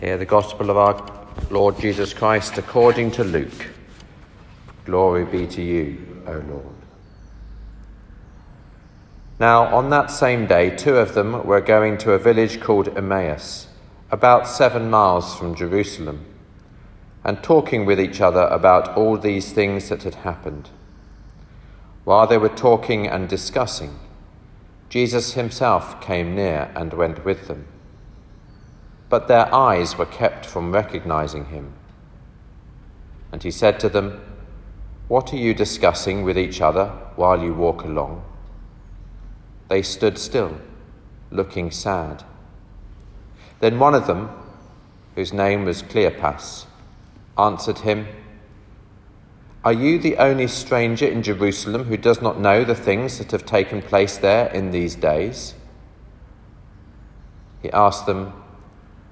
Hear the gospel of our Lord Jesus Christ according to Luke. Glory be to you, O Lord. Now, on that same day, two of them were going to a village called Emmaus, about seven miles from Jerusalem, and talking with each other about all these things that had happened. While they were talking and discussing, Jesus himself came near and went with them but their eyes were kept from recognizing him. And he said to them, What are you discussing with each other while you walk along? They stood still, looking sad. Then one of them, whose name was Cleopas, answered him, Are you the only stranger in Jerusalem who does not know the things that have taken place there in these days? He asked them,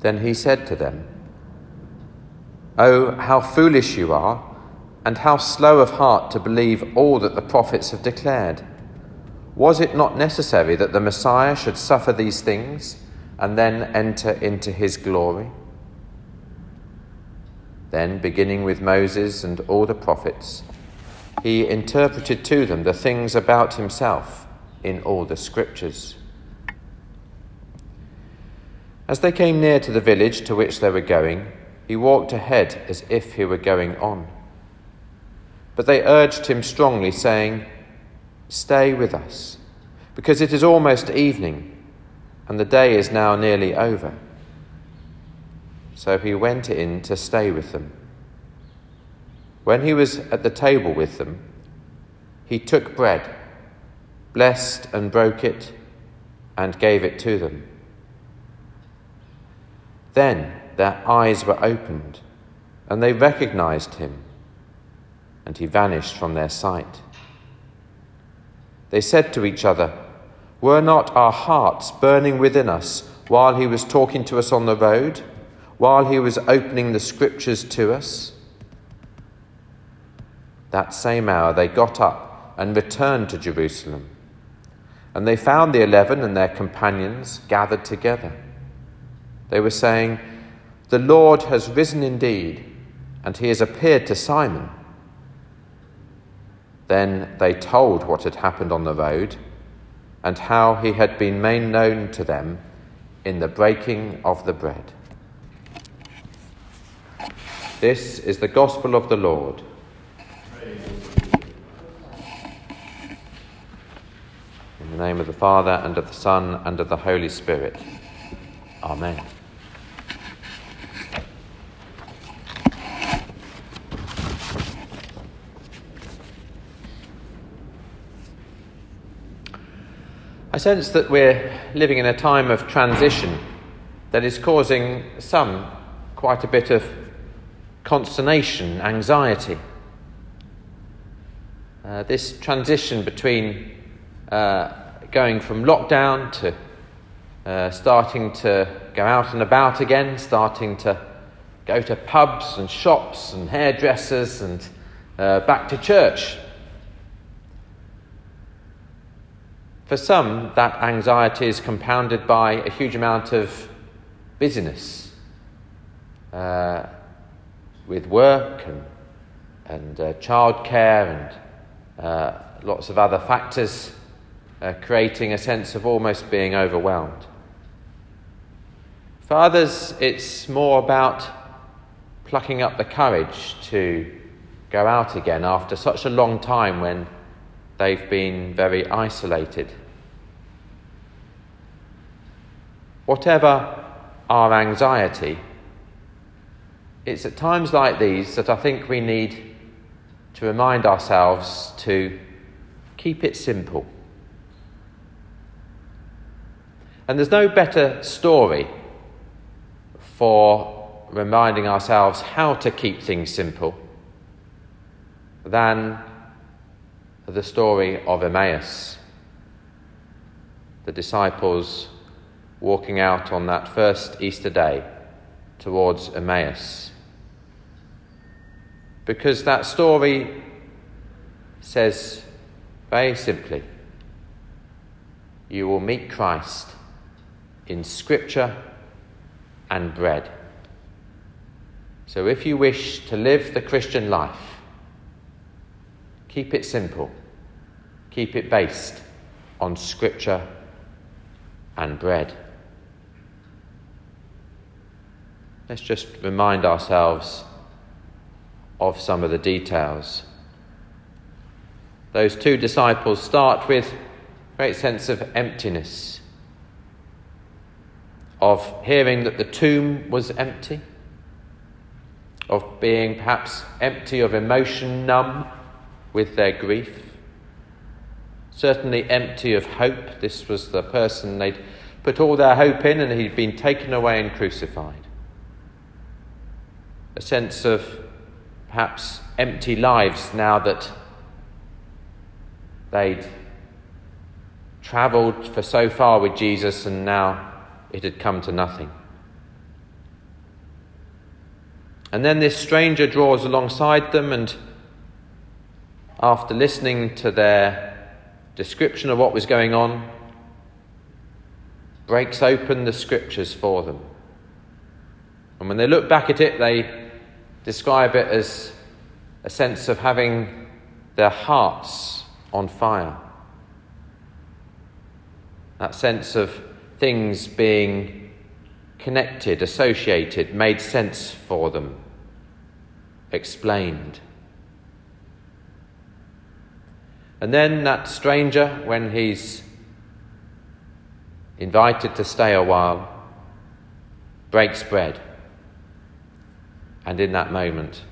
Then he said to them, Oh, how foolish you are, and how slow of heart to believe all that the prophets have declared. Was it not necessary that the Messiah should suffer these things and then enter into his glory? Then, beginning with Moses and all the prophets, he interpreted to them the things about himself in all the scriptures. As they came near to the village to which they were going, he walked ahead as if he were going on. But they urged him strongly, saying, Stay with us, because it is almost evening, and the day is now nearly over. So he went in to stay with them. When he was at the table with them, he took bread, blessed and broke it, and gave it to them. Then their eyes were opened, and they recognized him, and he vanished from their sight. They said to each other, Were not our hearts burning within us while he was talking to us on the road, while he was opening the scriptures to us? That same hour they got up and returned to Jerusalem. And they found the eleven and their companions gathered together. They were saying, The Lord has risen indeed, and he has appeared to Simon. Then they told what had happened on the road and how he had been made known to them in the breaking of the bread. This is the gospel of the Lord. In the name of the Father, and of the Son, and of the Holy Spirit. Amen. Sense that we're living in a time of transition that is causing some quite a bit of consternation, anxiety. Uh, this transition between uh, going from lockdown to uh, starting to go out and about again, starting to go to pubs and shops and hairdressers and uh, back to church For some, that anxiety is compounded by a huge amount of busyness uh, with work and, and uh, childcare and uh, lots of other factors, uh, creating a sense of almost being overwhelmed. For others, it's more about plucking up the courage to go out again after such a long time when they've been very isolated. Whatever our anxiety, it's at times like these that I think we need to remind ourselves to keep it simple. And there's no better story for reminding ourselves how to keep things simple than the story of Emmaus. The disciples walking out on that first Easter day towards Emmaus. Because that story says very simply, you will meet Christ in Scripture and bread. So if you wish to live the Christian life, keep it simple, keep it based on Scripture and bread. Let's just remind ourselves of some of the details. Those two disciples start with a great sense of emptiness, of hearing that the tomb was empty, of being perhaps empty of emotion, numb with their grief, certainly empty of hope. This was the person they'd put all their hope in, and he'd been taken away and crucified a sense of perhaps empty lives now that they'd travelled for so far with Jesus and now it had come to nothing. And then this stranger draws alongside them and, after listening to their description of what was going on, breaks open the scriptures for them. And when they look back at it, they describe it as a sense of having their hearts on fire. That sense of things being connected, associated, made sense for them, explained. And then that stranger, when he's invited to stay a while, breaks bread and in that moment,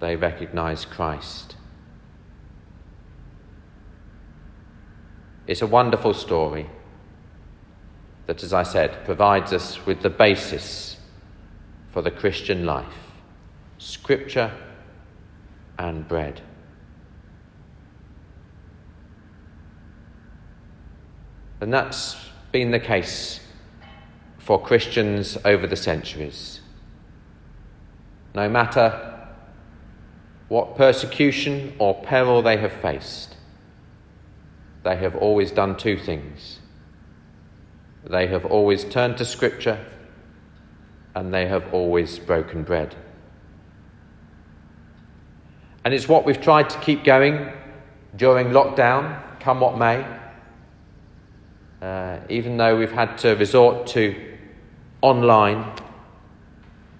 they recognize Christ. It's a wonderful story that, as I said, provides us with the basis for the Christian life Scripture and bread. And that's been the case for Christians over the centuries no matter what persecution or peril they have faced, they have always done two things. They have always turned to Scripture and they have always broken bread. And it's what we've tried to keep going during lockdown, come what may. Uh, even though we've had to resort to online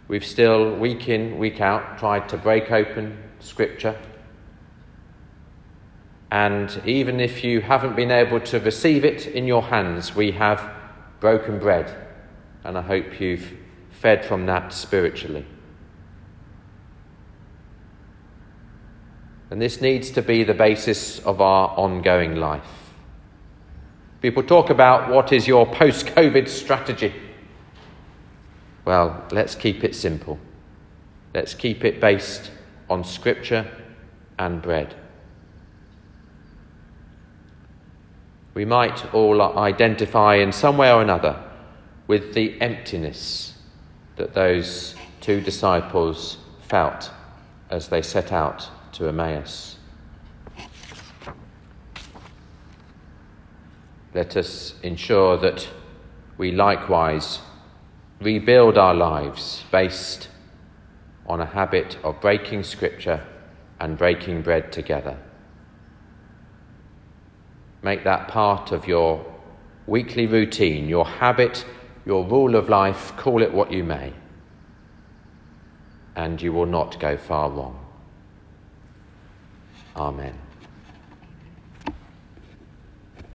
We've still, week in, week out, tried to break open Scripture. And even if you haven't been able to receive it in your hands, we have broken bread. And I hope you've fed from that spiritually. And this needs to be the basis of our ongoing life. People talk about what is your post COVID strategy. Well, let's keep it simple. Let's keep it based on Scripture and bread. We might all identify in some way or another with the emptiness that those two disciples felt as they set out to Emmaus. Let us ensure that we likewise rebuild our lives based on a habit of breaking scripture and breaking bread together. Make that part of your weekly routine, your habit, your rule of life, call it what you may. and you will not go far wrong. Amen.